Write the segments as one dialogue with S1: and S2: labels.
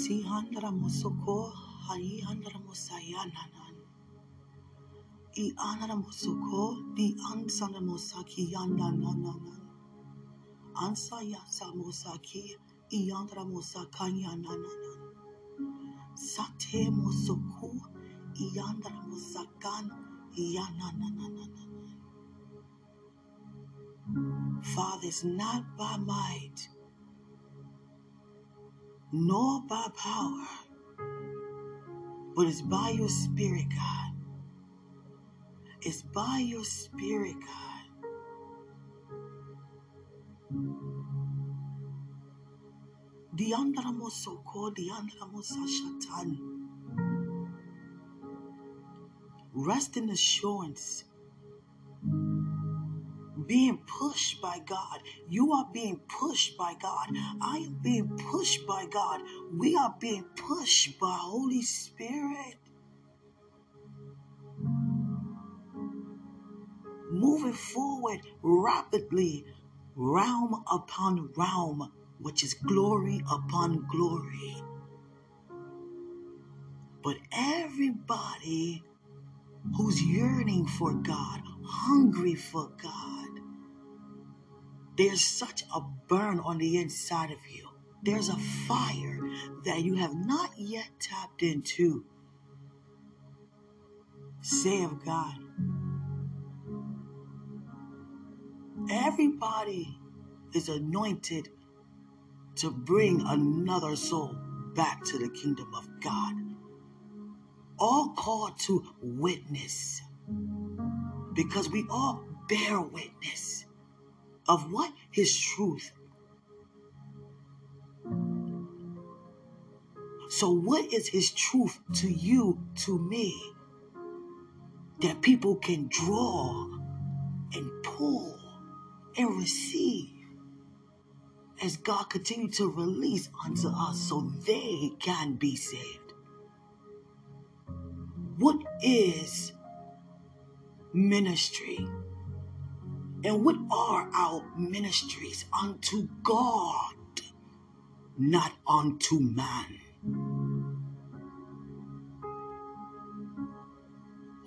S1: Si handara mosoko, hari handara mosayananan. I anara mosoko, di ansana mosaki yanananan. Ansa yasa mosaki, i andara mosakanya nananan. Sate mosoku, i andara mosakan, yanananan. Father, it's not by might, nor by power, but it's by your spirit, God. It's by your spirit, God. Diandaramosoko, diandaramosashatan. Rest in assurance, being pushed by God. You are being pushed by God. I am being pushed by God. We are being pushed by Holy Spirit. Moving forward rapidly, realm upon realm, which is glory upon glory. But everybody who's yearning for God, hungry for God, there's such a burn on the inside of you. There's a fire that you have not yet tapped into. Say of God. Everybody is anointed to bring another soul back to the kingdom of God. All called to witness because we all bear witness of what? His truth. So, what is His truth to you, to me, that people can draw and pull and receive as God continue to release unto us so they can be saved? What is ministry? And what are our ministries unto God, not unto man?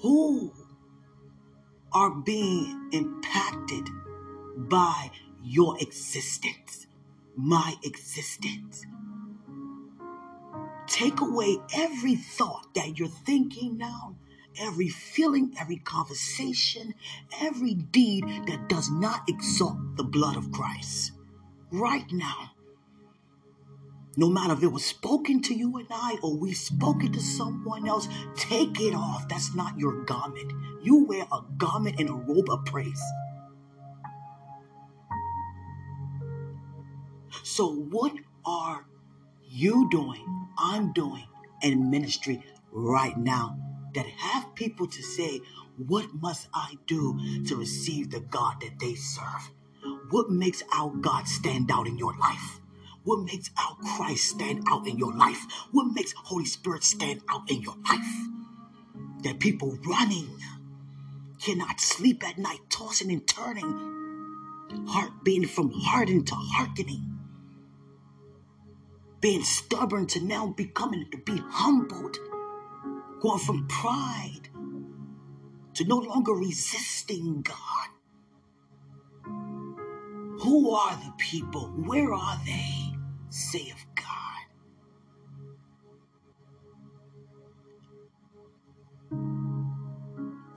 S1: Who are being impacted by your existence, my existence? Take away every thought that you're thinking now, every feeling, every conversation, every deed that does not exalt the blood of Christ. Right now, no matter if it was spoken to you and I or we spoke it to someone else, take it off. That's not your garment. You wear a garment and a robe of praise. So, what are you doing? I'm doing in ministry right now that have people to say, What must I do to receive the God that they serve? What makes our God stand out in your life? What makes our Christ stand out in your life? What makes Holy Spirit stand out in your life? That people running cannot sleep at night, tossing and turning, heart being from hardened to hearkening, being stubborn to now becoming to be humbled, going from pride to no longer resisting God. Who are the people? Where are they? Saith God.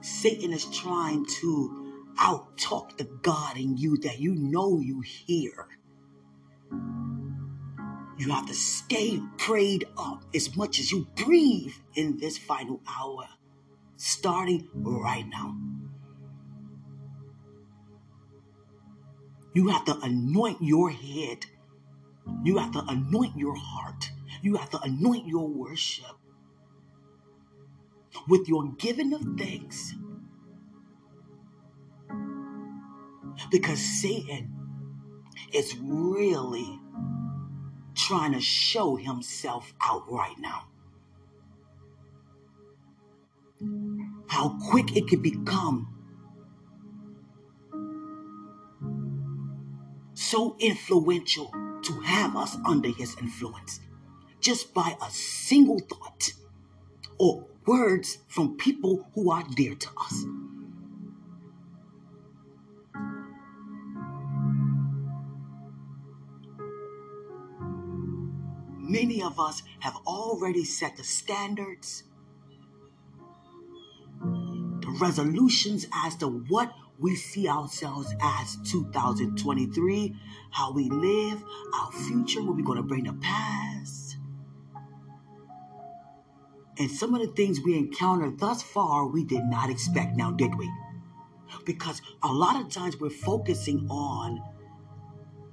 S1: Satan is trying to out talk the God in you that you know you hear. You have to stay prayed up as much as you breathe in this final hour, starting right now. You have to anoint your head. You have to anoint your heart. You have to anoint your worship with your giving of thanks. Because Satan is really trying to show himself out right now. How quick it can become so influential to have us under his influence. just by a single thought or words from people who are dear to us. Many of us have already set the standards, the resolutions as to what we see ourselves as 2023, how we live, our future, what we're going to bring to pass. And some of the things we encountered thus far, we did not expect now, did we? Because a lot of times we're focusing on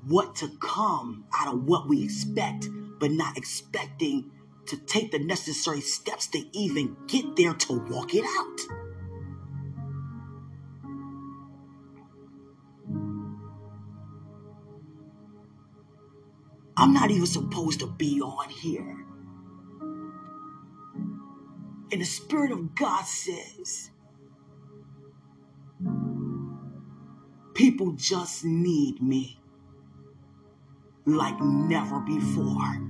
S1: what to come out of what we expect but not expecting to take the necessary steps to even get there to walk it out. I'm not even supposed to be on here. And the Spirit of God says, people just need me like never before.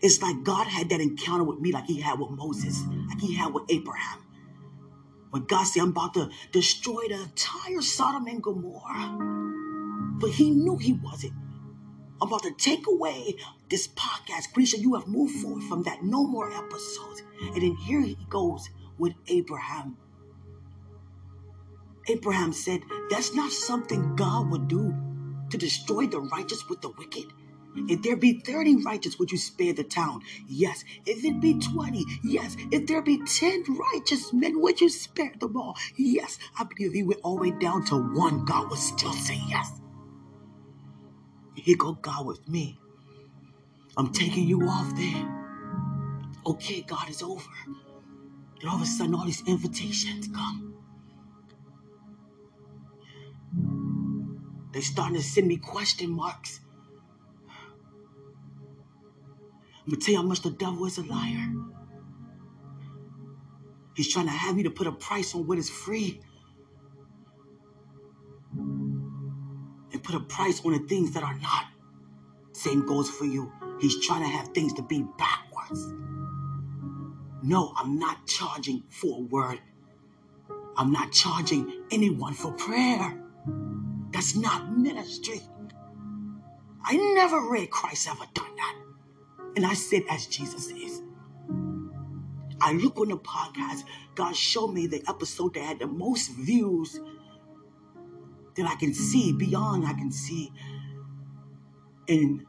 S1: It's like God had that encounter with me like he had with Moses, like he had with Abraham. When God said, I'm about to destroy the entire Sodom and Gomorrah. But he knew he wasn't. I'm about to take away this podcast. Grisha, you have moved forward from that. No more episodes. And then here he goes with Abraham. Abraham said, That's not something God would do to destroy the righteous with the wicked. If there be 30 righteous, would you spare the town? Yes. If it be 20, yes. If there be 10 righteous men, would you spare them all? Yes. I believe he went all the way down to one, God would still say yes. Here go God with me. I'm taking you off there. Okay, God is over. And all of a sudden, all these invitations come. They starting to send me question marks. I'm gonna tell you how much the devil is a liar. He's trying to have you to put a price on what is free. And put a price on the things that are not. Same goes for you. He's trying to have things to be backwards. No, I'm not charging for a word. I'm not charging anyone for prayer. That's not ministry. I never read Christ ever done that. And I said, as Jesus is. I look on the podcast, God showed me the episode that had the most views that I can see, beyond I can see. And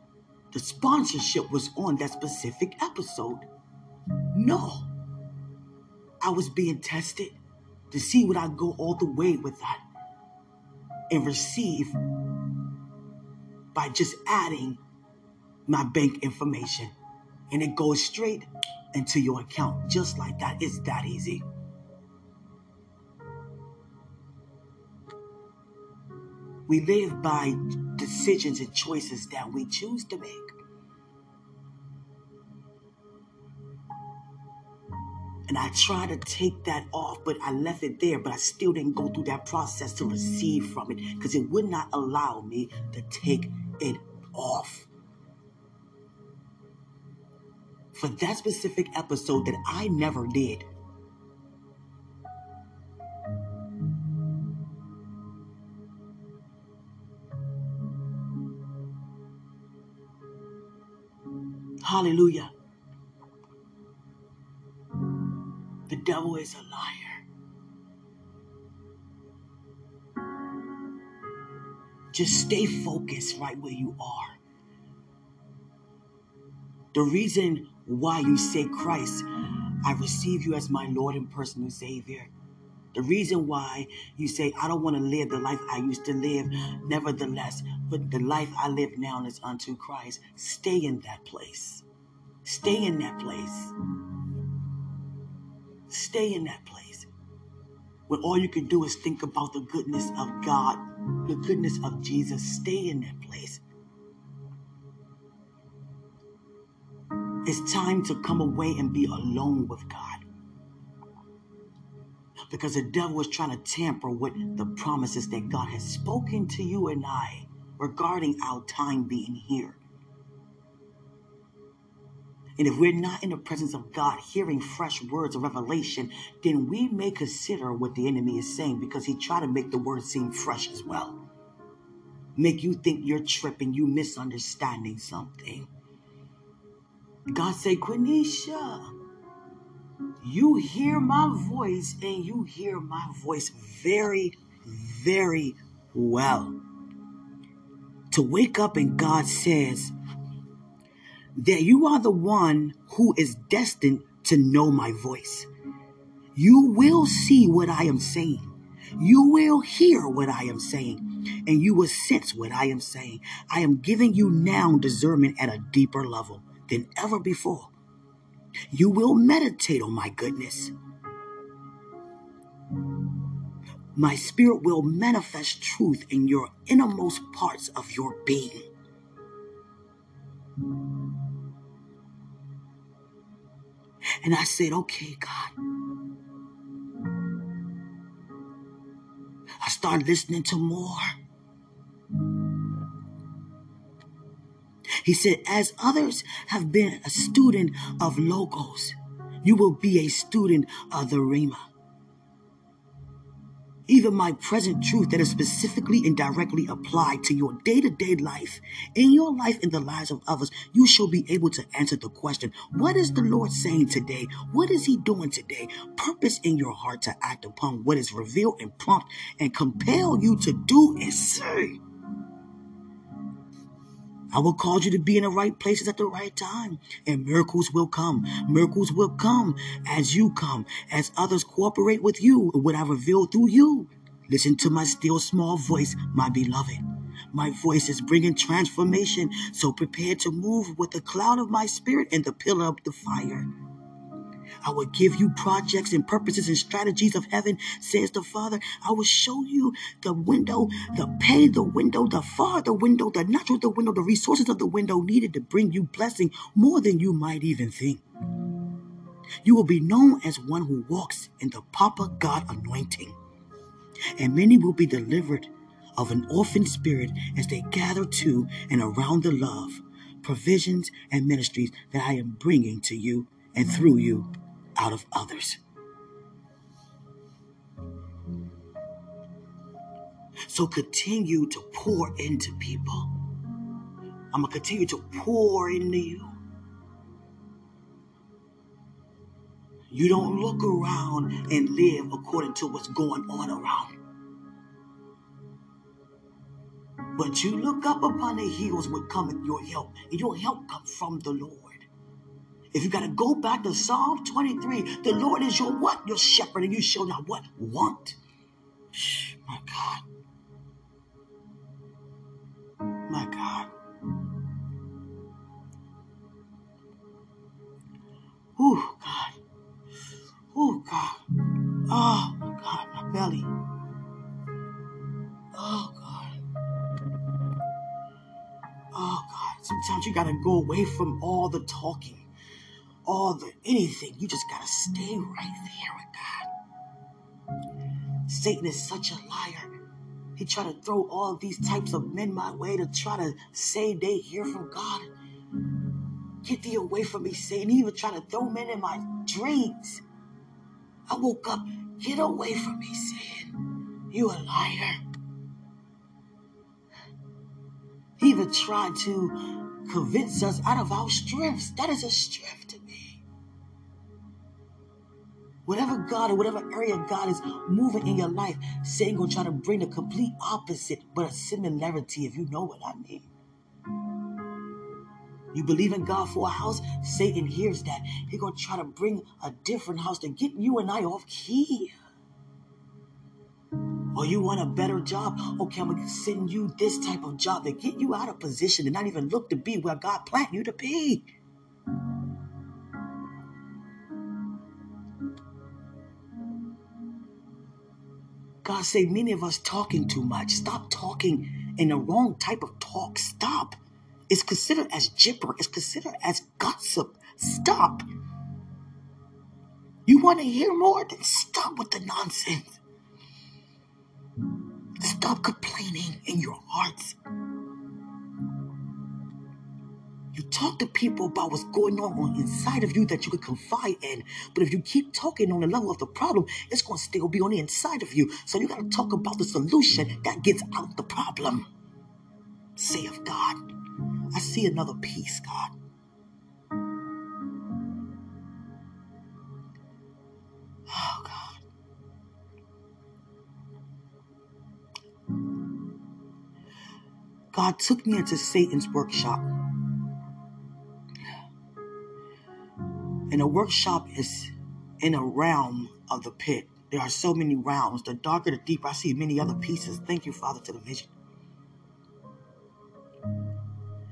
S1: the sponsorship was on that specific episode. No. I was being tested to see would I go all the way with that and receive by just adding my bank information. And it goes straight into your account just like that. It's that easy. We live by decisions and choices that we choose to make. And I tried to take that off, but I left it there, but I still didn't go through that process to receive from it because it would not allow me to take it off. For that specific episode that I never did. Hallelujah. The devil is a liar. Just stay focused right where you are. The reason why you say, Christ, I receive you as my Lord and personal Savior. The reason why you say, I don't want to live the life I used to live, nevertheless, but the life I live now is unto Christ. Stay in that place. Stay in that place. Stay in that place. When all you can do is think about the goodness of God, the goodness of Jesus. Stay in that place. It's time to come away and be alone with God. Because the devil is trying to tamper with the promises that God has spoken to you and I regarding our time being here. And if we're not in the presence of God hearing fresh words of revelation, then we may consider what the enemy is saying because he tried to make the word seem fresh as well. Make you think you're tripping, you misunderstanding something. God say, Quenisha, you hear my voice and you hear my voice very, very well. To wake up and God says, that you are the one who is destined to know my voice. You will see what I am saying. You will hear what I am saying, and you will sense what I am saying. I am giving you now discernment at a deeper level than ever before. You will meditate on my goodness. My spirit will manifest truth in your innermost parts of your being. And I said, okay, God. I started listening to more. He said, as others have been a student of Logos, you will be a student of the Rhema even my present truth that is specifically and directly applied to your day to day life, in your life, in the lives of others, you shall be able to answer the question What is the Lord saying today? What is He doing today? Purpose in your heart to act upon what is revealed and prompt and compel you to do and say. I will cause you to be in the right places at the right time, and miracles will come. Miracles will come as you come, as others cooperate with you, what I reveal through you. Listen to my still small voice, my beloved. My voice is bringing transformation, so prepare to move with the cloud of my spirit and the pillar of the fire. I will give you projects and purposes and strategies of heaven, says the Father. I will show you the window, the pay, the window, the far, the window, the natural, the window, the resources of the window needed to bring you blessing more than you might even think. You will be known as one who walks in the Papa God anointing, and many will be delivered of an orphan spirit as they gather to and around the love, provisions, and ministries that I am bringing to you and through you out of others. So continue to pour into people. I'm going to continue to pour into you. You don't look around and live according to what's going on around. But you look up upon the hills with cometh your help, and your help comes from the Lord. If you got to go back to Psalm 23, the Lord is your what? Your shepherd, and you shall not what? Want. My God. My God. Oh, God. Oh, God. Oh, my God. My belly. Oh, God. Oh, God. Sometimes you got to go away from all the talking all the anything. You just gotta stay right there with God. Satan is such a liar. He try to throw all these types of men my way to try to say they hear from God. Get thee away from me, Satan. He even try to throw men in my dreams. I woke up, get away from me, Satan. You a liar. He even tried to convince us out of our strengths. That is a strength Whatever God or whatever area God is moving in your life, Satan gonna try to bring the complete opposite, but a similarity, if you know what I mean. You believe in God for a house, Satan hears that. He gonna try to bring a different house to get you and I off key. Or you want a better job? Okay, I'm gonna send you this type of job to get you out of position and not even look to be where God planned you to be. God say many of us talking too much. Stop talking in the wrong type of talk. Stop. It's considered as gibber. It's considered as gossip. Stop. You want to hear more? Then stop with the nonsense. Stop complaining in your hearts. You talk to people about what's going on, inside of you that you can confide in. But if you keep talking on the level of the problem, it's going to still be on the inside of you. So you got to talk about the solution that gets out the problem. Say of God, I see another piece, God. Oh, God. God took me into Satan's workshop. And the workshop is in a realm of the pit. There are so many realms. The darker, the deeper, I see many other pieces. Thank you, Father, to the vision.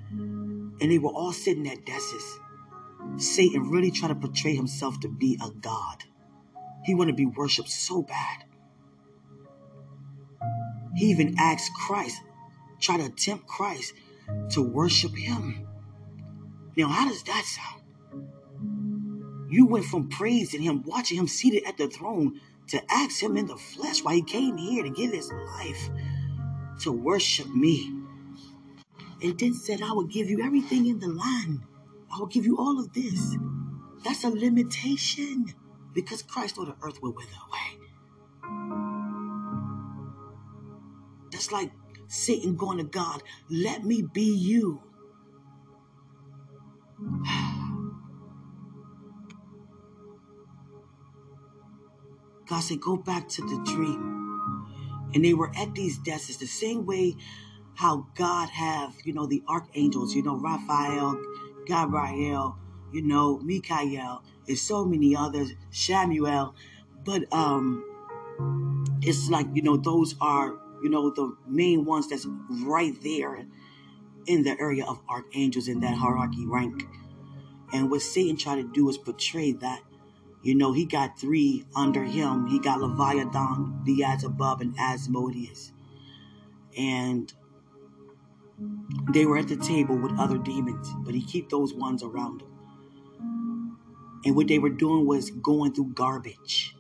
S1: And they were all sitting at desks. Satan really tried to portray himself to be a god. He wanted to be worshipped so bad. He even asked Christ, try to tempt Christ to worship him. Now, how does that sound? You went from praising him, watching him seated at the throne, to ask him in the flesh why he came here to give his life to worship me. And then said, I will give you everything in the land. I will give you all of this. That's a limitation because Christ or the earth will wither away. That's like Satan going to God, let me be you. God said, go back to the dream. And they were at these desks the same way how God have, you know, the archangels, you know, Raphael, Gabriel, you know, Michael, and so many others, Samuel. But um it's like, you know, those are, you know, the main ones that's right there in the area of archangels in that hierarchy rank. And what Satan tried to do is portray that. You know, he got three under him. He got Leviathan, Beelzebub, and Asmodeus. And they were at the table with other demons, but he kept those ones around him. And what they were doing was going through garbage,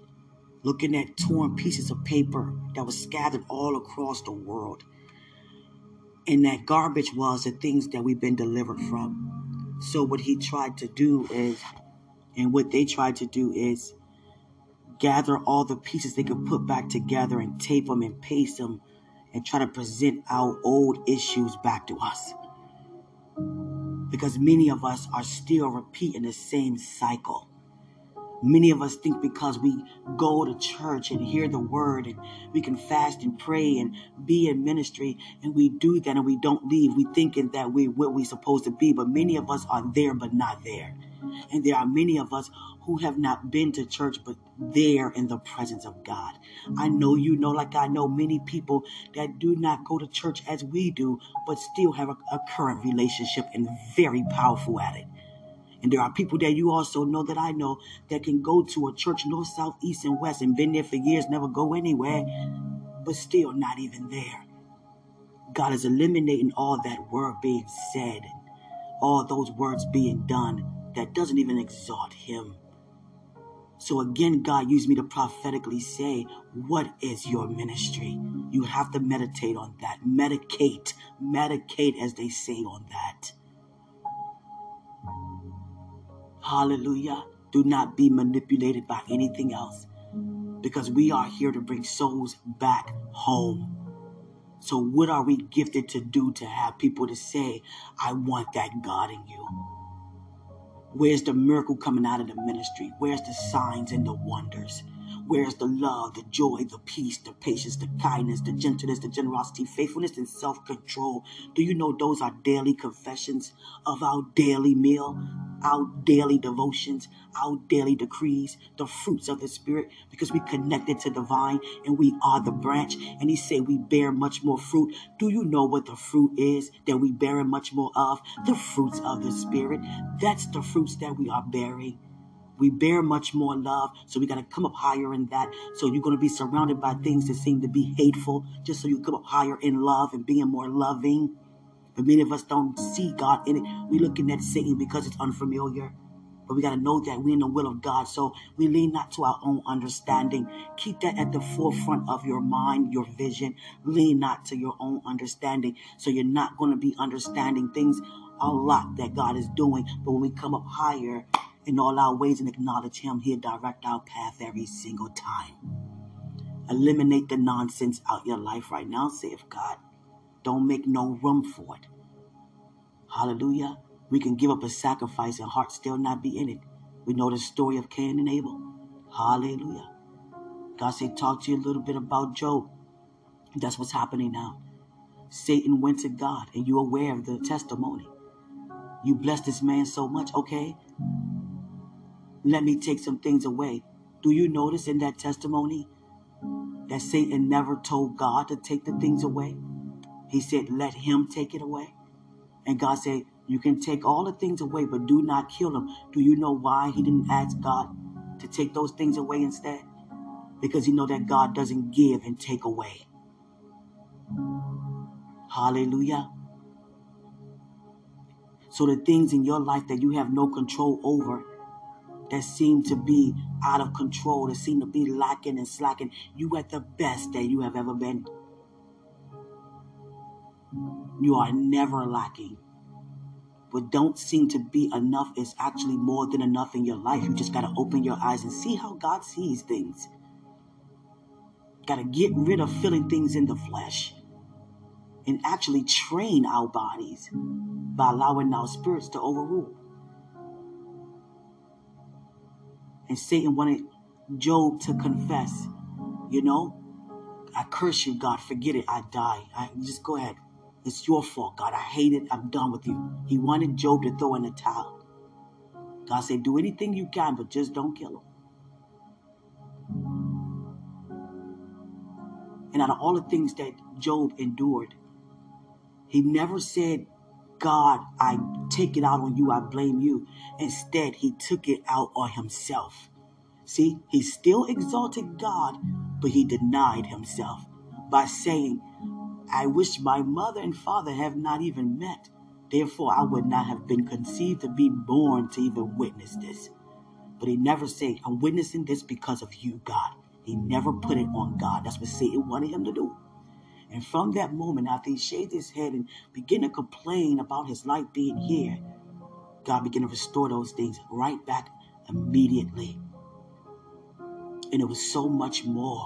S1: looking at torn pieces of paper that was scattered all across the world. And that garbage was the things that we've been delivered from. So what he tried to do is and what they tried to do is gather all the pieces they could put back together and tape them and paste them and try to present our old issues back to us. Because many of us are still repeating the same cycle. Many of us think because we go to church and hear the word and we can fast and pray and be in ministry and we do that and we don't leave, we thinking that we're what we're supposed to be. But many of us are there but not there. And there are many of us who have not been to church but there in the presence of God. I know you know, like I know many people that do not go to church as we do, but still have a, a current relationship and very powerful at it. And there are people that you also know that I know that can go to a church north, south, east, and west and been there for years, never go anywhere, but still not even there. God is eliminating all that word being said, all those words being done that doesn't even exalt Him. So again, God used me to prophetically say, What is your ministry? You have to meditate on that. Medicate. Medicate, as they say on that. Hallelujah. Do not be manipulated by anything else because we are here to bring souls back home. So, what are we gifted to do to have people to say, I want that God in you? Where's the miracle coming out of the ministry? Where's the signs and the wonders? Where's the love, the joy, the peace, the patience, the kindness, the gentleness, the generosity, faithfulness, and self control? Do you know those are daily confessions of our daily meal, our daily devotions, our daily decrees, the fruits of the Spirit? Because we connected to the vine and we are the branch. And He said we bear much more fruit. Do you know what the fruit is that we bear much more of? The fruits of the Spirit. That's the fruits that we are bearing. We bear much more love, so we got to come up higher in that. So you're going to be surrounded by things that seem to be hateful, just so you come up higher in love and being more loving. But many of us don't see God in it. We're looking at Satan because it's unfamiliar. But we got to know that we're in the will of God. So we lean not to our own understanding. Keep that at the forefront of your mind, your vision. Lean not to your own understanding. So you're not going to be understanding things a lot that God is doing. But when we come up higher in all our ways and acknowledge Him, He'll direct our path every single time. Eliminate the nonsense out your life right now, save God. Don't make no room for it. Hallelujah. We can give up a sacrifice and heart still not be in it. We know the story of Cain and Abel. Hallelujah. God said, talk to you a little bit about Job. That's what's happening now. Satan went to God, and you're aware of the testimony. You blessed this man so much. Okay, let me take some things away. Do you notice in that testimony that Satan never told God to take the things away? He said, let him take it away. And God said, You can take all the things away, but do not kill him. Do you know why he didn't ask God to take those things away instead? Because he know that God doesn't give and take away. Hallelujah. So the things in your life that you have no control over, that seem to be out of control, that seem to be lacking and slacking, you at the best that you have ever been. You are never lacking what don't seem to be enough is actually more than enough in your life. You just got to open your eyes and see how God sees things. Got to get rid of feeling things in the flesh and actually train our bodies by allowing our spirits to overrule. And Satan wanted Job to confess, you know, I curse you, God, forget it, I die. I, just go ahead. It's your fault, God. I hate it. I'm done with you. He wanted Job to throw in the towel. God said, Do anything you can, but just don't kill him. And out of all the things that Job endured, he never said, God, I take it out on you, I blame you. Instead, he took it out on himself. See, he still exalted God, but he denied himself by saying, I wish my mother and father have not even met. Therefore, I would not have been conceived to be born to even witness this. But he never said, I'm witnessing this because of you, God. He never put it on God. That's what Satan wanted him to do. And from that moment, after he shaved his head and began to complain about his life being here, God began to restore those things right back immediately. And it was so much more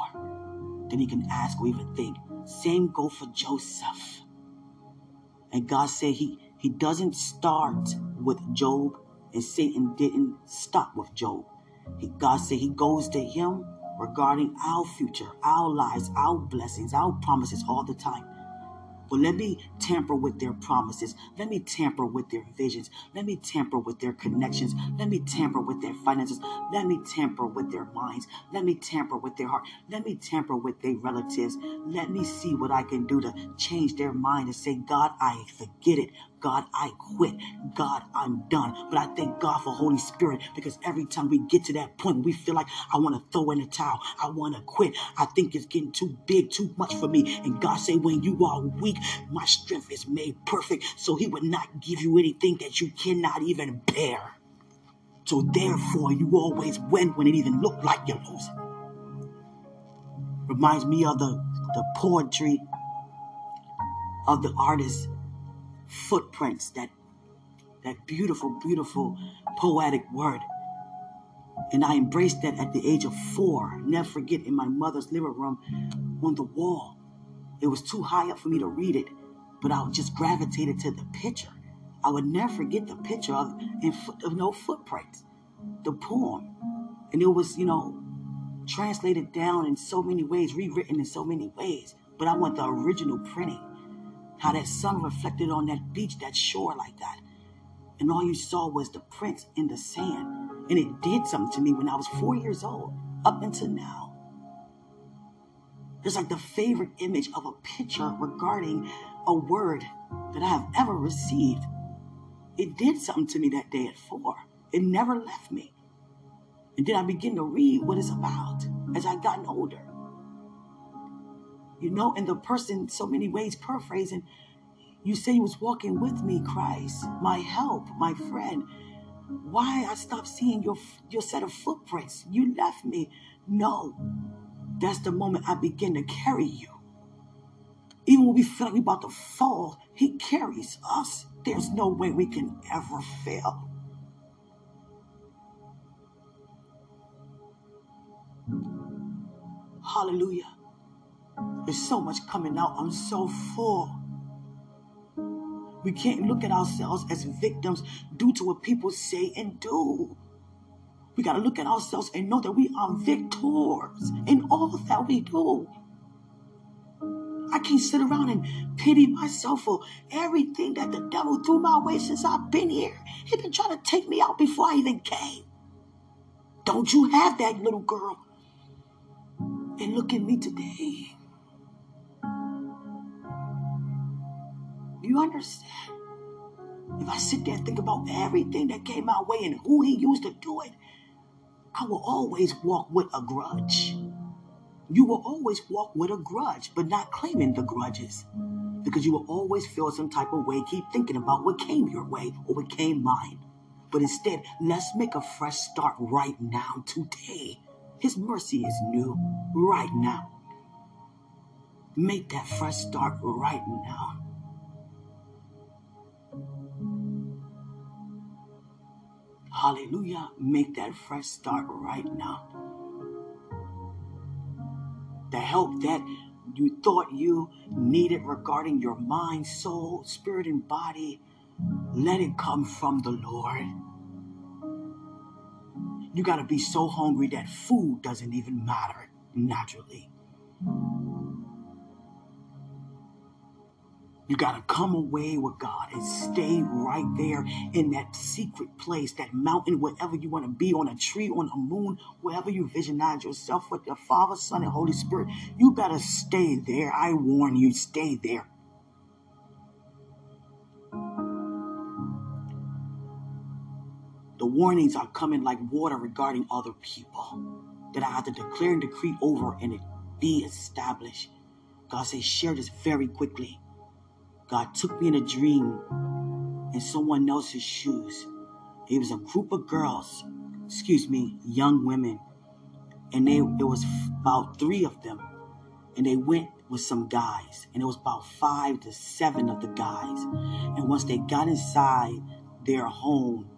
S1: than he can ask or even think. Same go for Joseph. And God said he, he doesn't start with Job, and Satan didn't stop with Job. He, God said he goes to him regarding our future, our lives, our blessings, our promises all the time. But let me tamper with their promises. Let me tamper with their visions. Let me tamper with their connections. Let me tamper with their finances. Let me tamper with their minds. Let me tamper with their heart. Let me tamper with their relatives. Let me see what I can do to change their mind and say, God, I forget it. God, I quit. God, I'm done. But I thank God for Holy Spirit because every time we get to that point, we feel like I want to throw in the towel. I want to quit. I think it's getting too big, too much for me. And God say, when you are weak, my strength is made perfect. So he would not give you anything that you cannot even bear. So therefore, you always win when it even looked like you're losing. Reminds me of the, the poetry of the artist footprints, that that beautiful, beautiful poetic word. And I embraced that at the age of four. Never forget in my mother's living room on the wall. It was too high up for me to read it, but I just gravitated to the picture. I would never forget the picture of, of no footprints, the poem. And it was, you know, translated down in so many ways, rewritten in so many ways. But I want the original printing how that sun reflected on that beach, that shore like that. And all you saw was the prints in the sand. And it did something to me when I was four years old, up until now. It's like the favorite image of a picture regarding a word that I have ever received. It did something to me that day at four. It never left me. And then I began to read what it's about as I gotten older. You know, and the person, so many ways, paraphrasing, you say he was walking with me, Christ, my help, my friend. Why I stopped seeing your your set of footprints? You left me. No, that's the moment I begin to carry you. Even when we feel like we're about to fall, He carries us. There's no way we can ever fail. Hallelujah. There's so much coming out. I'm so full. We can't look at ourselves as victims due to what people say and do. We got to look at ourselves and know that we are victors in all that we do. I can't sit around and pity myself for everything that the devil threw my way since I've been here. He's been trying to take me out before I even came. Don't you have that little girl? And look at me today. You understand? If I sit there and think about everything that came my way and who he used to do it, I will always walk with a grudge. You will always walk with a grudge, but not claiming the grudges. Because you will always feel some type of way, keep thinking about what came your way or what came mine. But instead, let's make a fresh start right now, today. His mercy is new right now. Make that fresh start right now. Hallelujah. Make that fresh start right now. The help that you thought you needed regarding your mind, soul, spirit, and body, let it come from the Lord. You got to be so hungry that food doesn't even matter naturally. You got to come away with God and stay right there in that secret place, that mountain, wherever you want to be, on a tree, on a moon, wherever you visualize yourself with your Father, Son, and Holy Spirit. You better stay there. I warn you, stay there. The warnings are coming like water regarding other people that I have to declare and decree over and it be established. God says, share this very quickly. God took me in a dream in someone else's shoes. It was a group of girls, excuse me, young women, and they there was about three of them, and they went with some guys, and it was about five to seven of the guys. And once they got inside their home,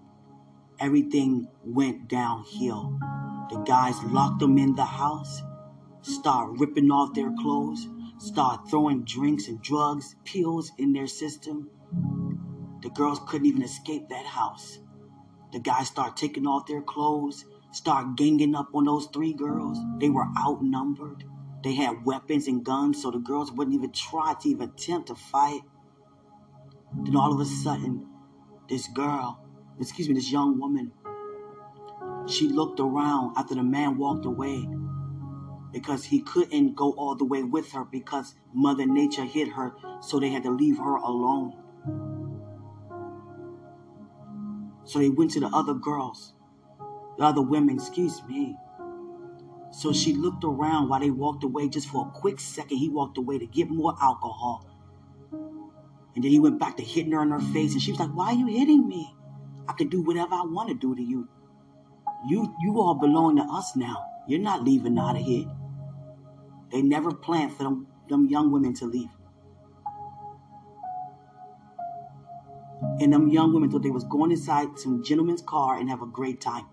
S1: everything went downhill. The guys locked them in the house, start ripping off their clothes, start throwing drinks and drugs, pills in their system. The girls couldn't even escape that house. The guys start taking off their clothes, start ganging up on those three girls. They were outnumbered. They had weapons and guns, so the girls wouldn't even try to even attempt to fight. Then all of a sudden, this girl, excuse me, this young woman, she looked around after the man walked away because he couldn't go all the way with her because Mother Nature hit her, so they had to leave her alone. So they went to the other girls, the other women, excuse me. So she looked around while they walked away just for a quick second. He walked away to get more alcohol. And then he went back to hitting her in her face. And she was like, Why are you hitting me? I can do whatever I want to do to you. You you all belong to us now. You're not leaving out of here. They never planned for them, them young women to leave. And them young women thought they was going inside some gentleman's car and have a great time.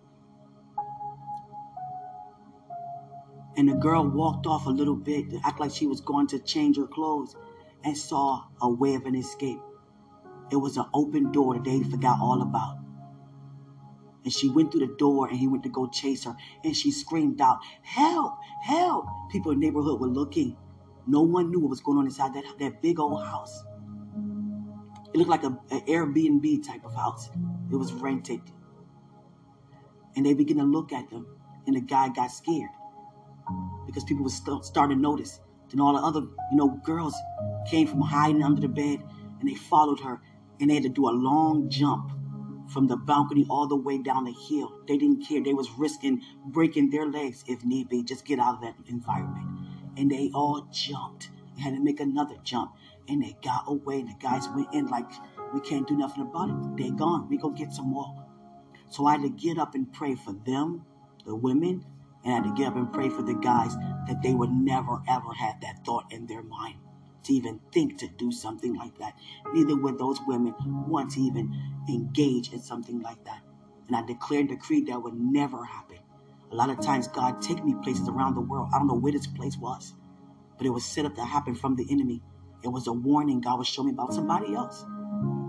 S1: And the girl walked off a little bit act like she was going to change her clothes and saw a way of an escape. It was an open door that they forgot all about. And she went through the door and he went to go chase her. And she screamed out, Help! Help! People in the neighborhood were looking. No one knew what was going on inside that, that big old house. It looked like an Airbnb type of house. It was rented. And they began to look at them. And the guy got scared because people were st- starting to notice. Then all the other, you know, girls came from hiding under the bed and they followed her and they had to do a long jump from the balcony all the way down the hill. They didn't care. They was risking breaking their legs if need be, just get out of that environment. And they all jumped. They had to make another jump. And they got away. The guys went in like, we can't do nothing about it. They gone. We go get some more. So I had to get up and pray for them, the women, and I had to get up and pray for the guys that they would never ever have that thought in their mind to even think to do something like that. Neither would those women want to even engage in something like that. And I declare and decree that would never happen. A lot of times God take me places around the world. I don't know where this place was, but it was set up to happen from the enemy. It was a warning God was showing me about somebody else.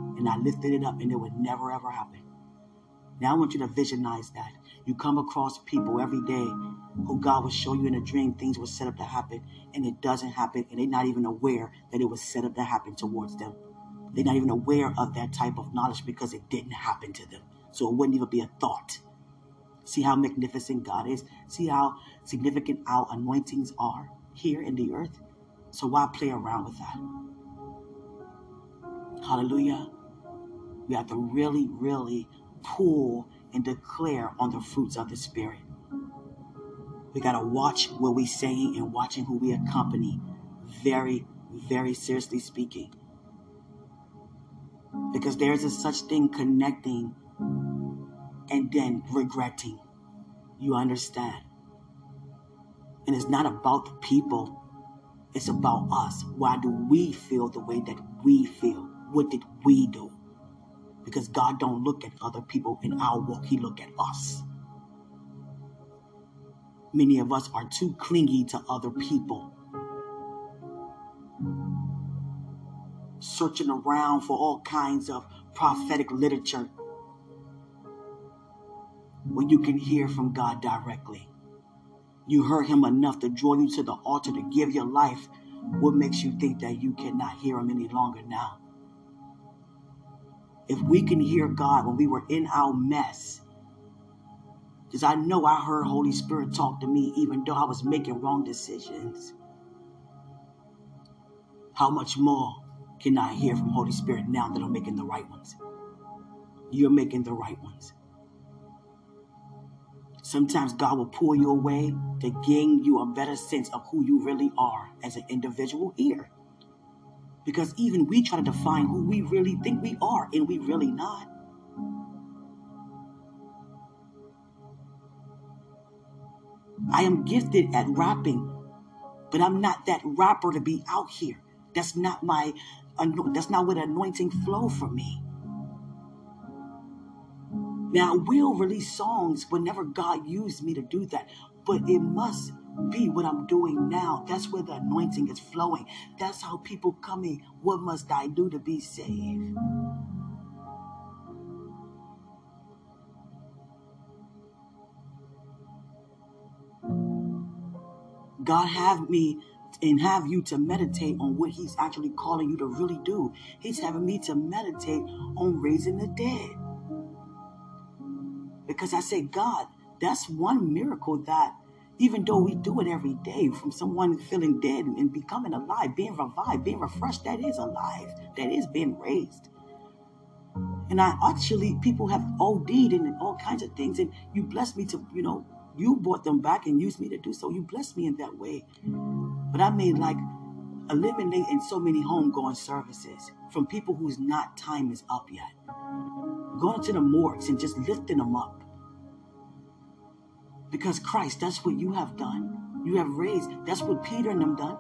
S1: And I lifted it up and it would never ever happen. Now I want you to visualize that. You come across people every day who God will show you in a dream things were set up to happen and it doesn't happen and they're not even aware that it was set up to happen towards them. They're not even aware of that type of knowledge because it didn't happen to them. So it wouldn't even be a thought. See how magnificent God is. See how significant our anointings are here in the earth. So why play around with that? Hallelujah. We have to really, really pull and declare on the fruits of the Spirit. We got to watch what we saying and watching who we accompany. Very, very seriously speaking. Because there's a such thing connecting and then regretting. You understand? And it's not about the people, it's about us. Why do we feel the way that we feel? What did we do? Because God don't look at other people in our walk, He look at us. Many of us are too clingy to other people. Searching around for all kinds of prophetic literature when you can hear from God directly. You heard Him enough to draw you to the altar to give your life. What makes you think that you cannot hear Him any longer now? If we can hear God when we were in our mess, because I know I heard Holy Spirit talk to me even though I was making wrong decisions. How much more can I hear from Holy Spirit now that I'm making the right ones? You're making the right ones. Sometimes God will pull you away to gain you a better sense of who you really are as an individual here. Because even we try to define who we really think we are, and we really not. I am gifted at rapping, but I'm not that rapper to be out here. That's not my that's not where the anointing flow for me. Now, I will release songs whenever God used me to do that, but it must be what I'm doing now. That's where the anointing is flowing. That's how people come in. What must I do to be saved? God have me and have you to meditate on what he's actually calling you to really do. He's having me to meditate on raising the dead. Because I say, God, that's one miracle that even though we do it every day from someone feeling dead and becoming alive, being revived, being refreshed, that is alive, that is being raised. And I actually, people have OD'd and all kinds of things, and you blessed me to, you know, you brought them back and used me to do so. You blessed me in that way. But I made like eliminating so many homegoing services from people whose not time is up yet going to the morgues and just lifting them up. Because Christ, that's what you have done. You have raised. That's what Peter and them done.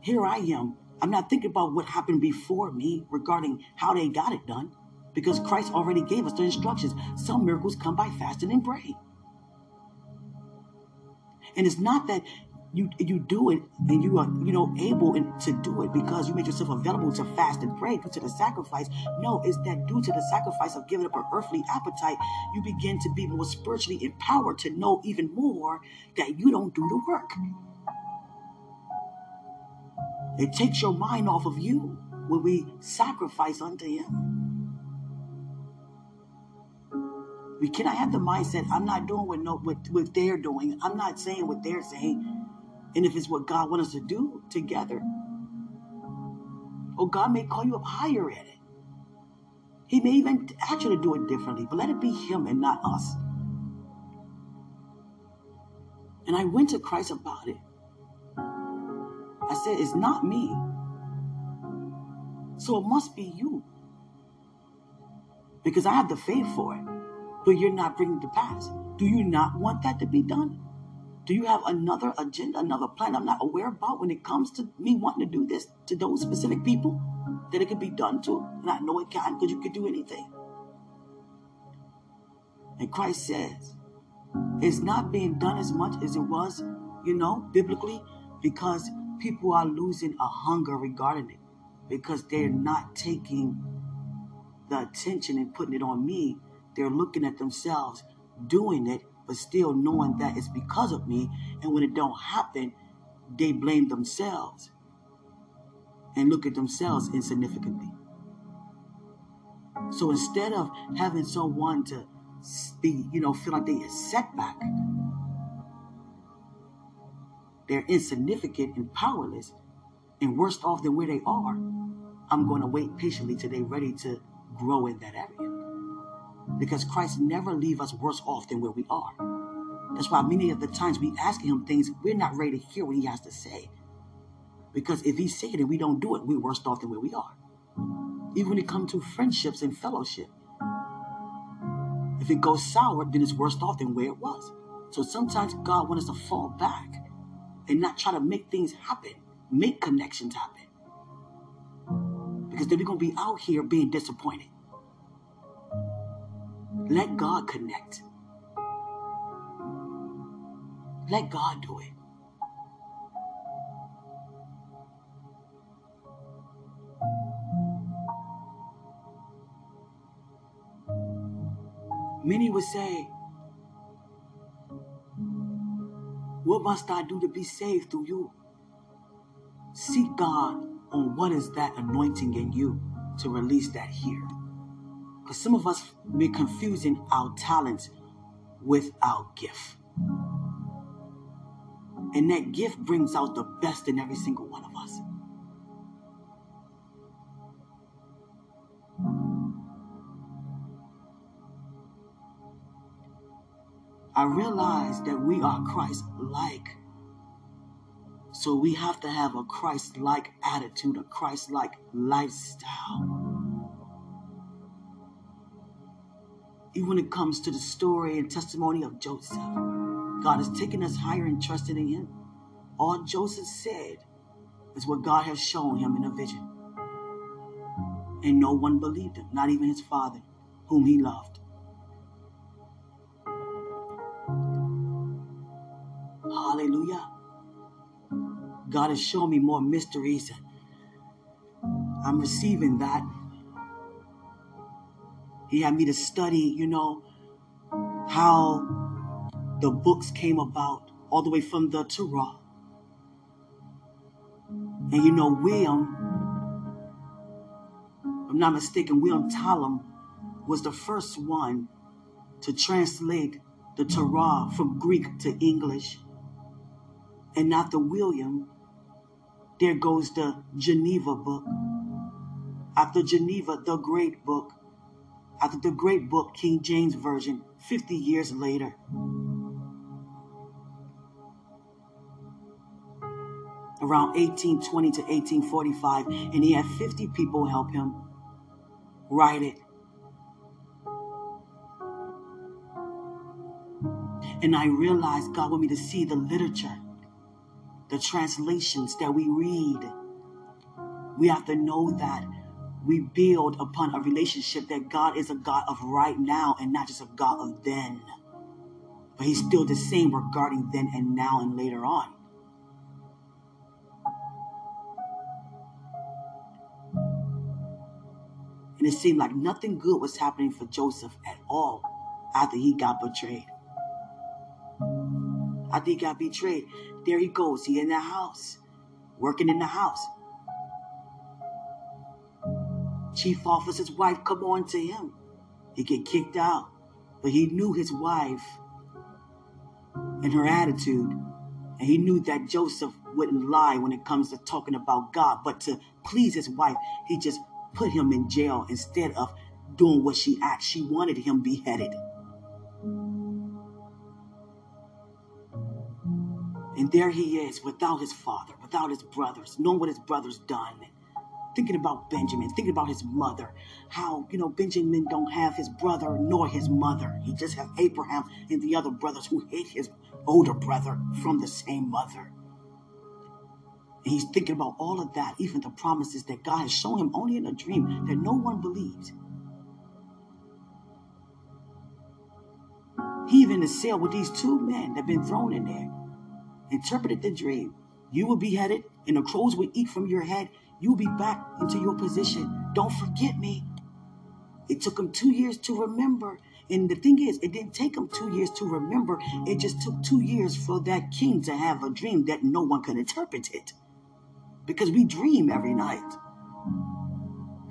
S1: Here I am. I'm not thinking about what happened before me regarding how they got it done. Because Christ already gave us the instructions. Some miracles come by fasting and praying. And it's not that you you do it and you are you know able to do it because you make yourself available to fast and pray due to the sacrifice. No it's that due to the sacrifice of giving up an earthly appetite you begin to be more spiritually empowered to know even more that you don't do the work. It takes your mind off of you when we sacrifice unto him. We cannot have the mindset i'm not doing what no what, what they're doing. I'm not saying what they're saying and if it's what God wants us to do together, or God may call you up higher at it. He may even actually do it differently, but let it be Him and not us. And I went to Christ about it. I said, It's not me. So it must be you. Because I have the faith for it. but you're not bringing it to pass. Do you not want that to be done? Do you have another agenda, another plan I'm not aware about when it comes to me wanting to do this to those specific people that it could be done to? And I know it can because you could do anything. And Christ says, it's not being done as much as it was, you know, biblically, because people are losing a hunger regarding it because they're not taking the attention and putting it on me. They're looking at themselves doing it, but still knowing that it's because of me. And when it don't happen, they blame themselves and look at themselves insignificantly. So instead of having someone to be, you know, feel like they a setback, they're insignificant and powerless and worse off than where they are, I'm going to wait patiently till they're ready to grow in that area. Because Christ never leave us worse off than where we are. That's why many of the times we ask him things, we're not ready to hear what he has to say. Because if he said it and we don't do it, we're worse off than where we are. Even when it comes to friendships and fellowship. If it goes sour, then it's worse off than where it was. So sometimes God wants us to fall back and not try to make things happen, make connections happen. Because then we're going to be out here being disappointed. Let God connect. Let God do it. Many would say, What must I do to be saved through you? Seek God on what is that anointing in you to release that here. Because some of us may confusing our talents with our gift. And that gift brings out the best in every single one of us. I realize that we are Christ like. So we have to have a Christ like attitude, a Christ like lifestyle. Even when it comes to the story and testimony of Joseph, God has taken us higher and trusted in Him. All Joseph said is what God has shown him in a vision. And no one believed him, not even his father, whom he loved. Hallelujah. God has shown me more mysteries. I'm receiving that. He had me to study, you know, how the books came about, all the way from the Torah. And you know, William, I'm not mistaken, William Tyndale was the first one to translate the Torah from Greek to English and not the William, there goes the Geneva book. After Geneva, the great book. After the great book, King James Version, 50 years later. Around 1820 to 1845, and he had 50 people help him write it. And I realized God wanted me to see the literature the translations that we read. We have to know that we build upon a relationship that God is a God of right now and not just a God of then. But He's still the same regarding then and now and later on. And it seemed like nothing good was happening for Joseph at all after he got betrayed. After he got betrayed, there he goes. He in the house, working in the house. Chief officer's wife come on to him. He get kicked out. But he knew his wife and her attitude. And he knew that Joseph wouldn't lie when it comes to talking about God. But to please his wife, he just put him in jail instead of doing what she asked. She wanted him beheaded. And there he is without his father, without his brothers, knowing what his brothers done. Thinking about Benjamin, thinking about his mother, how, you know, Benjamin don't have his brother nor his mother. He just have Abraham and the other brothers who hate his older brother from the same mother. And he's thinking about all of that, even the promises that God has shown him only in a dream that no one believes. He even is sailed with these two men that have been thrown in there, interpreted the dream. You will be headed, and the crows will eat from your head. You will be back into your position. Don't forget me. It took him two years to remember. And the thing is, it didn't take him two years to remember. It just took two years for that king to have a dream that no one could interpret it. Because we dream every night.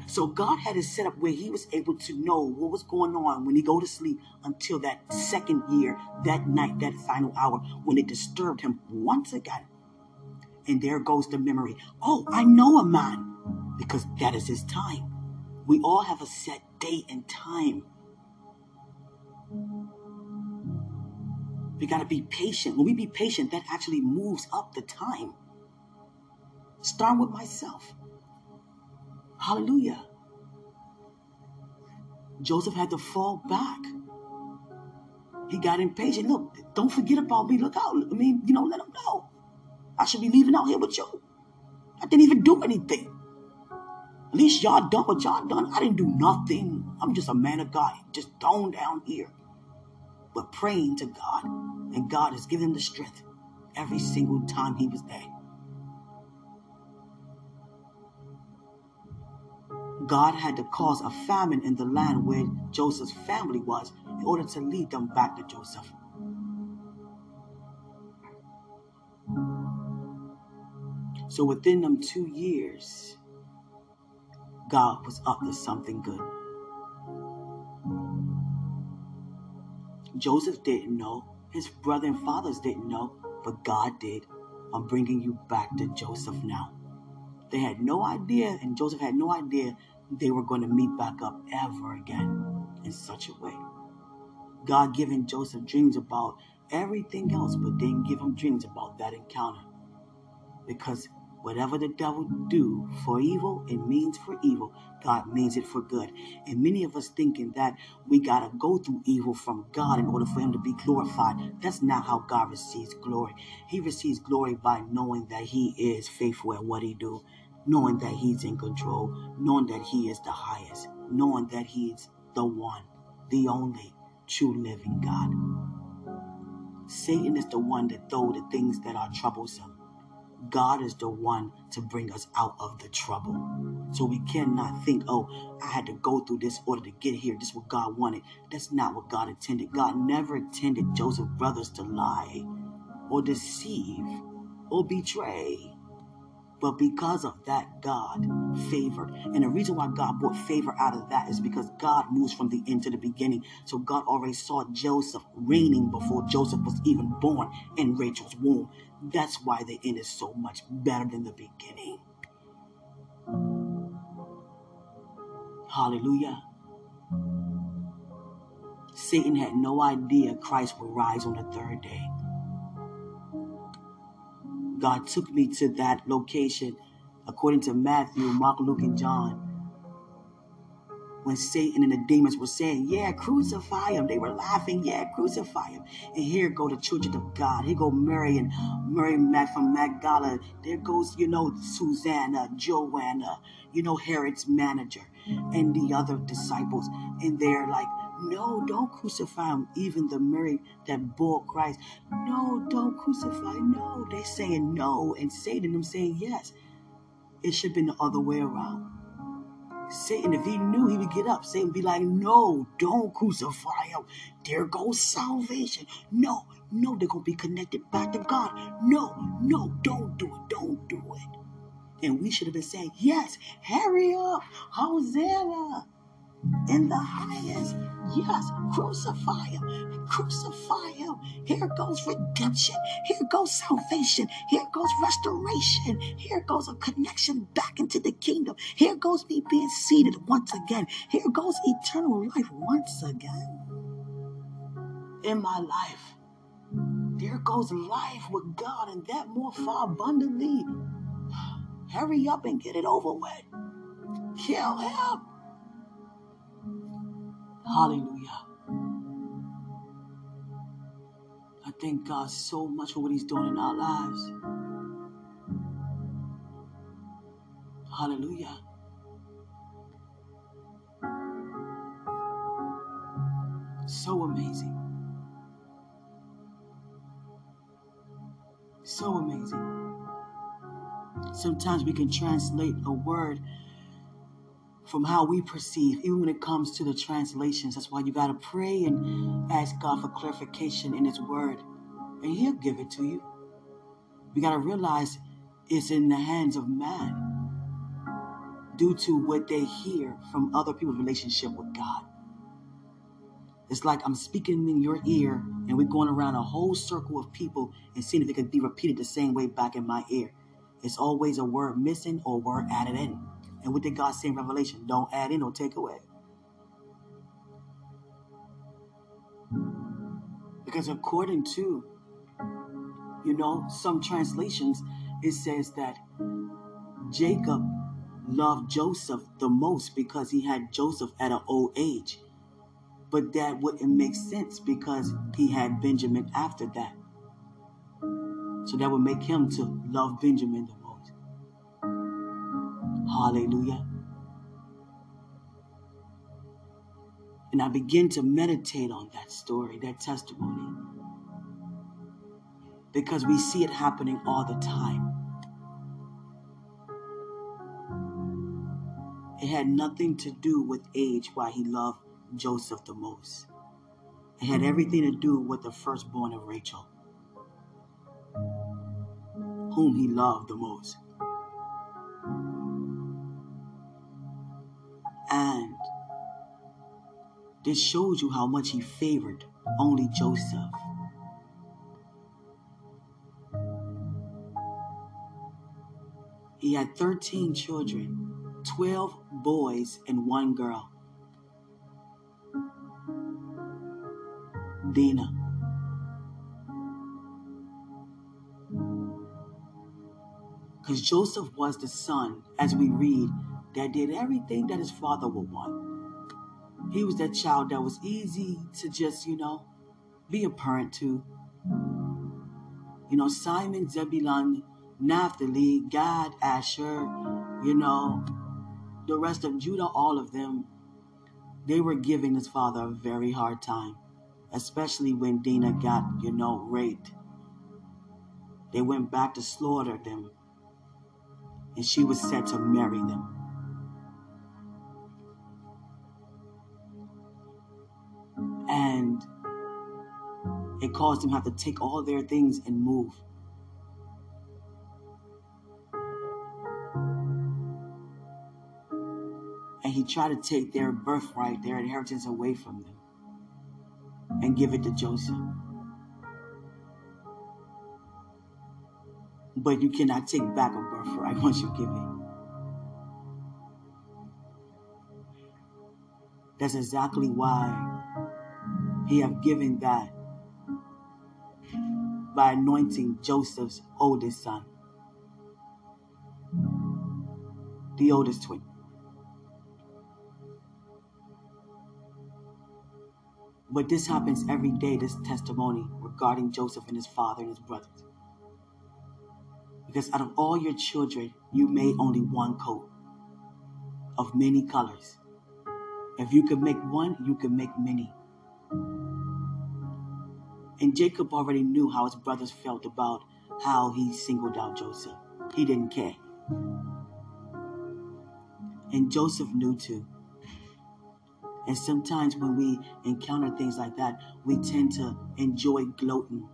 S1: So God had it set up where he was able to know what was going on when he go to sleep until that second year, that night, that final hour when it disturbed him once again. And there goes the memory. Oh, I know a man because that is his time. We all have a set date and time. We got to be patient. When we be patient, that actually moves up the time. Start with myself. Hallelujah. Joseph had to fall back. He got impatient. Look, don't forget about me. Look out. I mean, you know, let him know. I should be leaving out here with you. I didn't even do anything. At least y'all done what y'all done. I didn't do nothing. I'm just a man of God, just thrown down here. But praying to God. And God has given him the strength every single time he was there. God had to cause a famine in the land where Joseph's family was in order to lead them back to Joseph. So within them two years, God was up to something good. Joseph didn't know, his brother and fathers didn't know, but God did. I'm bringing you back to Joseph now. They had no idea, and Joseph had no idea they were going to meet back up ever again in such a way. God giving Joseph dreams about everything else, but didn't give him dreams about that encounter. Because whatever the devil do for evil, it means for evil. God means it for good. And many of us thinking that we got to go through evil from God in order for him to be glorified. That's not how God receives glory. He receives glory by knowing that he is faithful at what he do knowing that He's in control, knowing that He is the highest, knowing that He is the one, the only true living God. Satan is the one that throw the things that are troublesome. God is the one to bring us out of the trouble. So we cannot think, oh, I had to go through this order to get here. This is what God wanted. That's not what God intended. God never intended Joseph's brothers to lie or deceive or betray. But because of that, God favored. And the reason why God brought favor out of that is because God moves from the end to the beginning. So God already saw Joseph reigning before Joseph was even born in Rachel's womb. That's why the end is so much better than the beginning. Hallelujah. Satan had no idea Christ would rise on the third day. God took me to that location according to Matthew, Mark, Luke, and John. When Satan and the demons were saying, Yeah, crucify him. They were laughing, Yeah, crucify him. And here go the children of God. Here go Mary and Mary Mac from Magdala. There goes, you know, Susanna, Joanna, you know, Herod's manager, and the other disciples. And they're like, no, don't crucify him. Even the Mary that bore Christ. No, don't crucify. No. They're saying no. And Satan them saying yes. It should have been the other way around. Satan, if he knew, he would get up. Satan be like, no, don't crucify him. There goes salvation. No, no, they're going to be connected back to God. No, no, don't do it. Don't do it. And we should have been saying, yes, hurry up. Hosanna in the highest. Yes, crucify him. Crucify him. Here goes redemption. Here goes salvation. Here goes restoration. Here goes a connection back into the kingdom. Here goes me being seated once again. Here goes eternal life once again in my life. There goes life with God and that more far abundantly. Hurry up and get it over with. Kill him. Hallelujah. I thank God so much for what He's doing in our lives. Hallelujah. So amazing. So amazing. Sometimes we can translate a word from how we perceive, even when it comes to the translations. That's why you got to pray and ask God for clarification in His Word, and He'll give it to you. We got to realize it's in the hands of man due to what they hear from other people's relationship with God. It's like I'm speaking in your ear, and we're going around a whole circle of people and seeing if it can be repeated the same way back in my ear. It's always a word missing or a word added in. And what did God say in Revelation? Don't add in or take away. Because according to, you know, some translations, it says that Jacob loved Joseph the most because he had Joseph at an old age. But that wouldn't make sense because he had Benjamin after that. So that would make him to love Benjamin the most. Hallelujah. And I begin to meditate on that story, that testimony. Because we see it happening all the time. It had nothing to do with age why he loved Joseph the most. It had everything to do with the firstborn of Rachel, whom he loved the most. And this shows you how much he favored only Joseph. He had 13 children, 12 boys and one girl. Dinah. Because Joseph was the son, as we read, that did everything that his father would want. He was that child that was easy to just, you know, be a parent to. You know, Simon, Zebulun, Naphtali, Gad, Asher, you know, the rest of Judah, all of them, they were giving his father a very hard time especially when Dinah got, you know, raped. They went back to slaughter them, and she was set to marry them. And it caused them to have to take all their things and move. And he tried to take their birthright, their inheritance away from them and give it to Joseph. But you cannot take back a birthright once you give it. That's exactly why he have given that by anointing Joseph's oldest son, the oldest twin. But this happens every day, this testimony regarding Joseph and his father and his brothers. Because out of all your children, you made only one coat of many colors. If you could make one, you could make many. And Jacob already knew how his brothers felt about how he singled out Joseph. He didn't care. And Joseph knew too. And sometimes when we encounter things like that, we tend to enjoy gloating.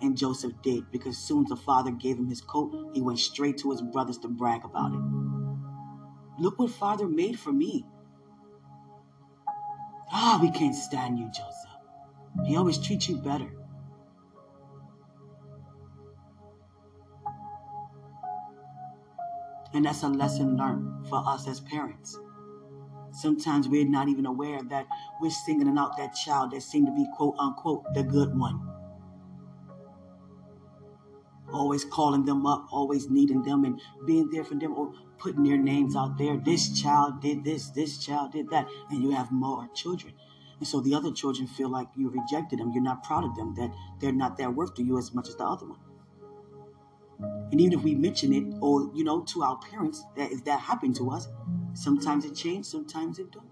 S1: And Joseph did, because soon as the father gave him his coat, he went straight to his brothers to brag about it. Look what father made for me. Ah, we can't stand you, Joseph. He always treats you better. And that's a lesson learned for us as parents. Sometimes we're not even aware that we're singling out that child that seemed to be quote unquote the good one. Always calling them up, always needing them and being there for them, or putting their names out there. This child did this, this child did that, and you have more children. And so the other children feel like you rejected them. You're not proud of them, that they're not that worth to you as much as the other one. And even if we mention it, or you know, to our parents, that if that happened to us, sometimes it changed, sometimes it don't.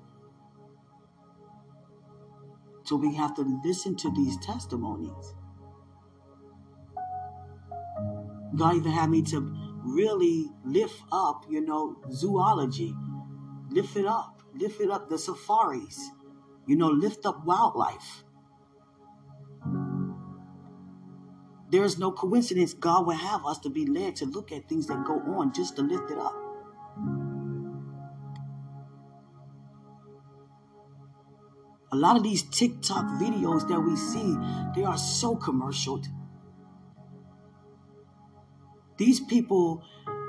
S1: So we have to listen to these testimonies. God even had me to really lift up, you know, zoology. Lift it up. Lift it up. The safaris. You know, lift up wildlife. There is no coincidence God will have us to be led to look at things that go on just to lift it up. A lot of these TikTok videos that we see, they are so commercial. These people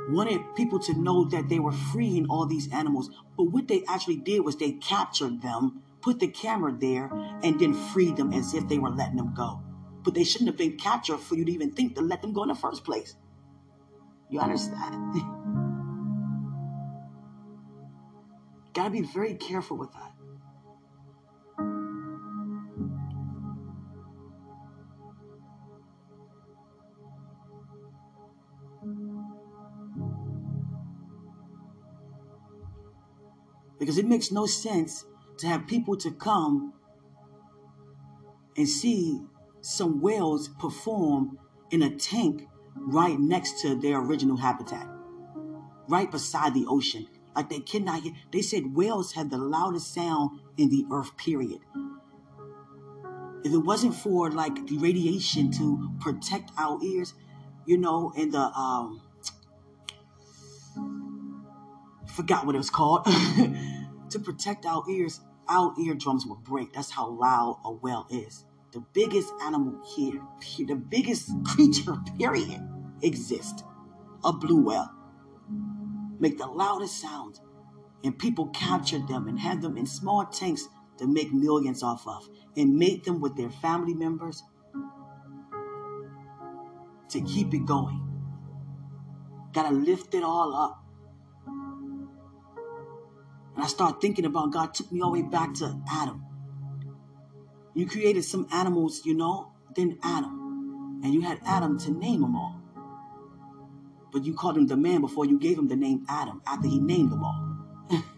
S1: wanted people to know that they were freeing all these animals, but what they actually did was they captured them, put the camera there, and then freed them as if they were letting them go but they shouldn't have been captured for you to even think to let them go in the first place. You understand? Gotta be very careful with that. Makes no sense to have people to come and see some whales perform in a tank right next to their original habitat, right beside the ocean. Like they cannot hear. They said whales have the loudest sound in the earth, period. If it wasn't for like the radiation to protect our ears, you know, and the um forgot what it was called. to protect our ears, our eardrums would break. That's how loud a whale is the biggest animal here, the biggest creature, period, exists. A blue whale. Make the loudest sounds. And people capture them and have them in small tanks to make millions off of. And mate them with their family members to keep it going. Gotta lift it all up. I start thinking about God took me all the way back to Adam. You created some animals, you know, then Adam. And you had Adam to name them all. But you called him the man before you gave him the name Adam after he named them all.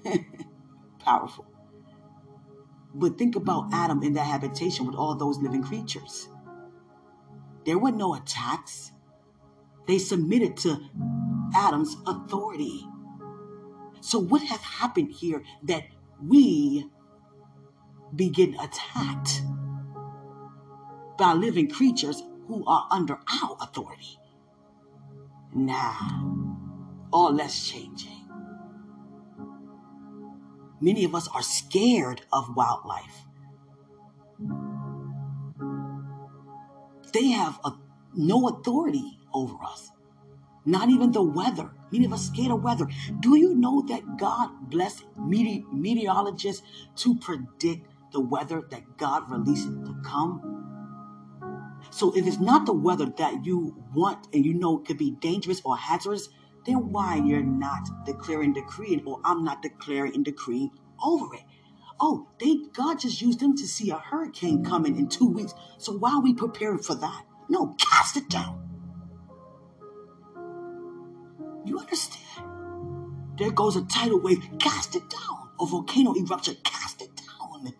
S1: Powerful. But think about Adam in that habitation with all those living creatures. There were no attacks. They submitted to Adam's authority. So, what has happened here that we begin attacked by living creatures who are under our authority. Now, all that's changing. Many of us are scared of wildlife. They have a, no authority over us, not even the weather. Many of us scared of weather. Do you know that God blessed meteorologists to predict the weather that God released to come. So if it's not the weather that you want and you know could be dangerous or hazardous, then why you're not declaring decreeing or I'm not declaring and decreeing over it? Oh, they God just used them to see a hurricane coming in two weeks. So why are we preparing for that? No, cast it down. You understand? There goes a tidal wave, cast it down. A volcano eruption, cast it down.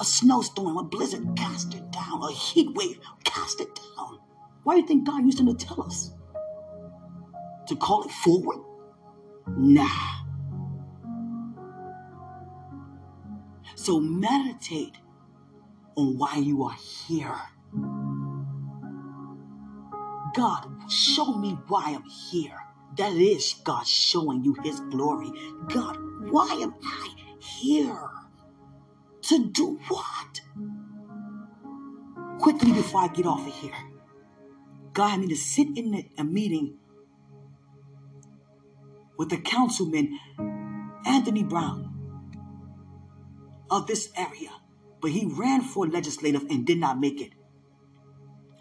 S1: a snowstorm, a blizzard, cast it down. A heat wave, cast it down. Why do you think God used him to tell us? To call it forward? Nah. So meditate on why you are here. God, show me why I'm here. That is God showing you his glory. God, why am I here? To do what? Quickly before I get off of here, God had me to sit in a meeting with the councilman, Anthony Brown, of this area. But he ran for legislative and did not make it.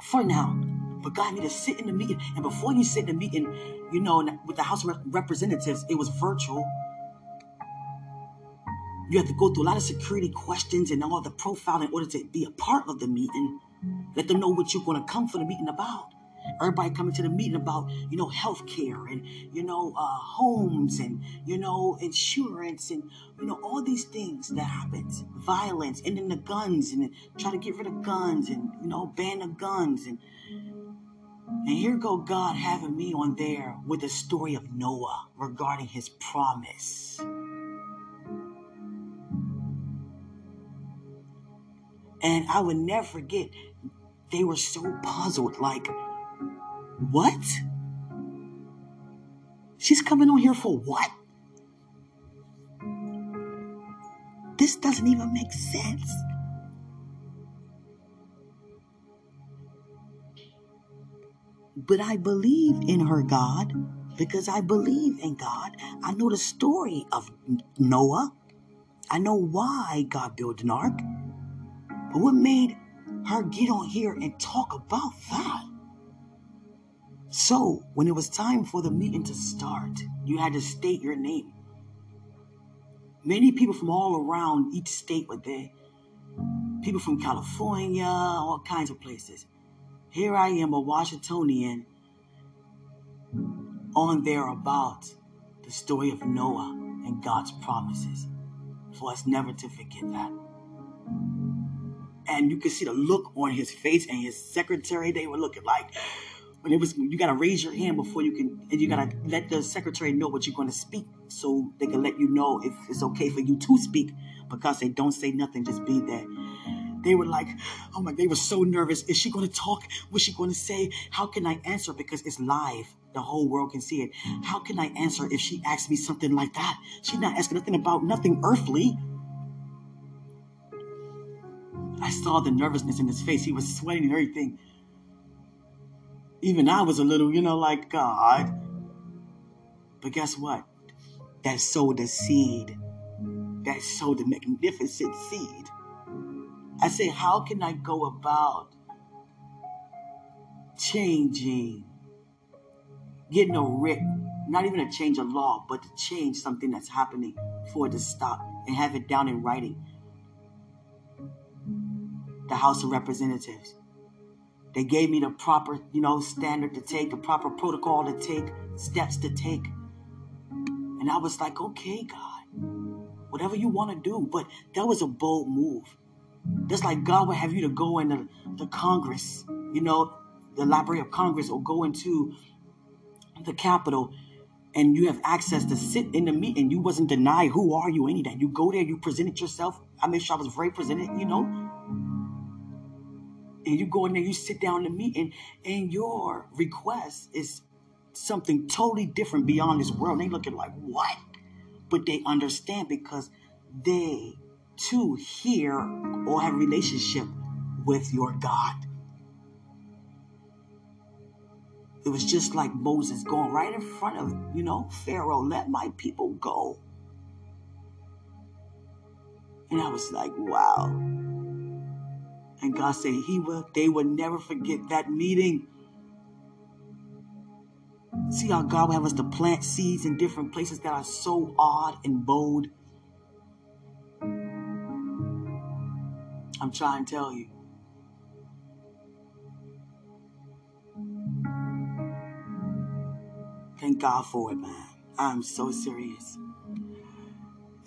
S1: For now. But God had me to sit in the meeting. And before you sit in the meeting, you know, with the House of Representatives, it was virtual. You have to go through a lot of security questions and all the profile in order to be a part of the meeting. Let them know what you're going to come for the meeting about. Everybody coming to the meeting about, you know, health care and, you know, uh, homes and, you know, insurance and, you know, all these things that happens. Violence and then the guns and try to get rid of guns and, you know, ban the guns. And, and here go God having me on there with the story of Noah regarding his promise. And I would never forget, they were so puzzled, like, what? She's coming on here for what? This doesn't even make sense. But I believe in her God because I believe in God. I know the story of Noah. I know why God built an ark. But what made her get on here and talk about that? So, when it was time for the meeting to start, you had to state your name. Many people from all around each state were there. People from California, all kinds of places. Here I am, a Washingtonian, on there about the story of Noah and God's promises. For us never to forget that. And you could see the look on his face and his secretary, they were looking like, when it was you gotta raise your hand before you can and you gotta let the secretary know what you're gonna speak so they can let you know if it's okay for you to speak because they don't say nothing just be there they were like oh my they were so nervous. Is she gonna talk? What's she gonna say? How can i answer? Because it's live. The whole world can see it. How can i answer if she asks me something like that? She's not asking nothing about nothing earthly. I saw the nervousness in his face. He was sweating and everything. Even I was a little, you know, like God. But guess what? That sowed the seed. That sowed the magnificent seed. I say, how can I go about changing, getting a writ, not even a change of law, but to change something that's happening for it to stop and have it down in writing? The House of Representatives they gave me the proper, you know, standard to take, the proper protocol to take, steps to take. And I was like, okay, God, whatever you want to do. But that was a bold move. Just like God would have you to go into the Congress, you know, the Library of Congress, or go into the Capitol, and you have access to sit in the meeting. You wasn't denied who are you, any that. You go there, you presented yourself. I made sure I was very presented, you know and you go in there, you sit down in the meeting, and your request is something totally different beyond this world. They looking like what? But they understand because they too hear or have relationship with your God. It was just like Moses going right in front of, you know, Pharaoh, let my people go. And I was like, wow. And God said He will, they will never forget that meeting. See how God will have us to plant seeds in different places that are so odd and bold. I'm trying to tell you. Thank God for it, man. I'm so serious.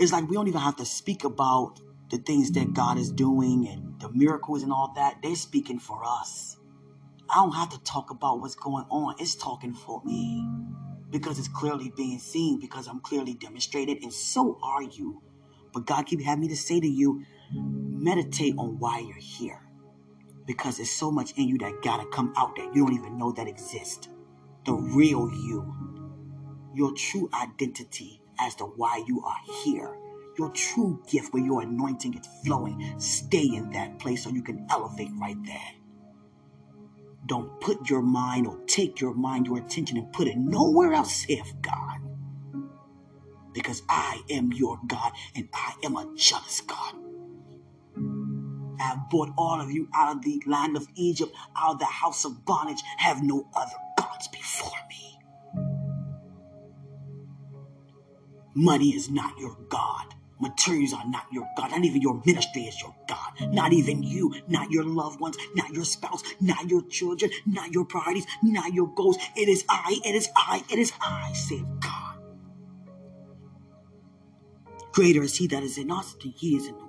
S1: It's like we don't even have to speak about the things that God is doing and the miracles and all that, they're speaking for us. I don't have to talk about what's going on. It's talking for me because it's clearly being seen, because I'm clearly demonstrated, and so are you. But God keep having me to say to you, meditate on why you're here. Because there's so much in you that gotta come out that you don't even know that exists. The real you. Your true identity as to why you are here your true gift where your anointing is flowing. Stay in that place so you can elevate right there. Don't put your mind or take your mind, your attention, and put it nowhere else if God. Because I am your God and I am a jealous God. I have brought all of you out of the land of Egypt, out of the house of bondage. Have no other gods before me. Money is not your God. Materials are not your God. Not even your ministry is your God. Not even you, not your loved ones, not your spouse, not your children, not your priorities, not your goals. It is I, it is I, it is I, saith God. Greater is he that is in us than he is in the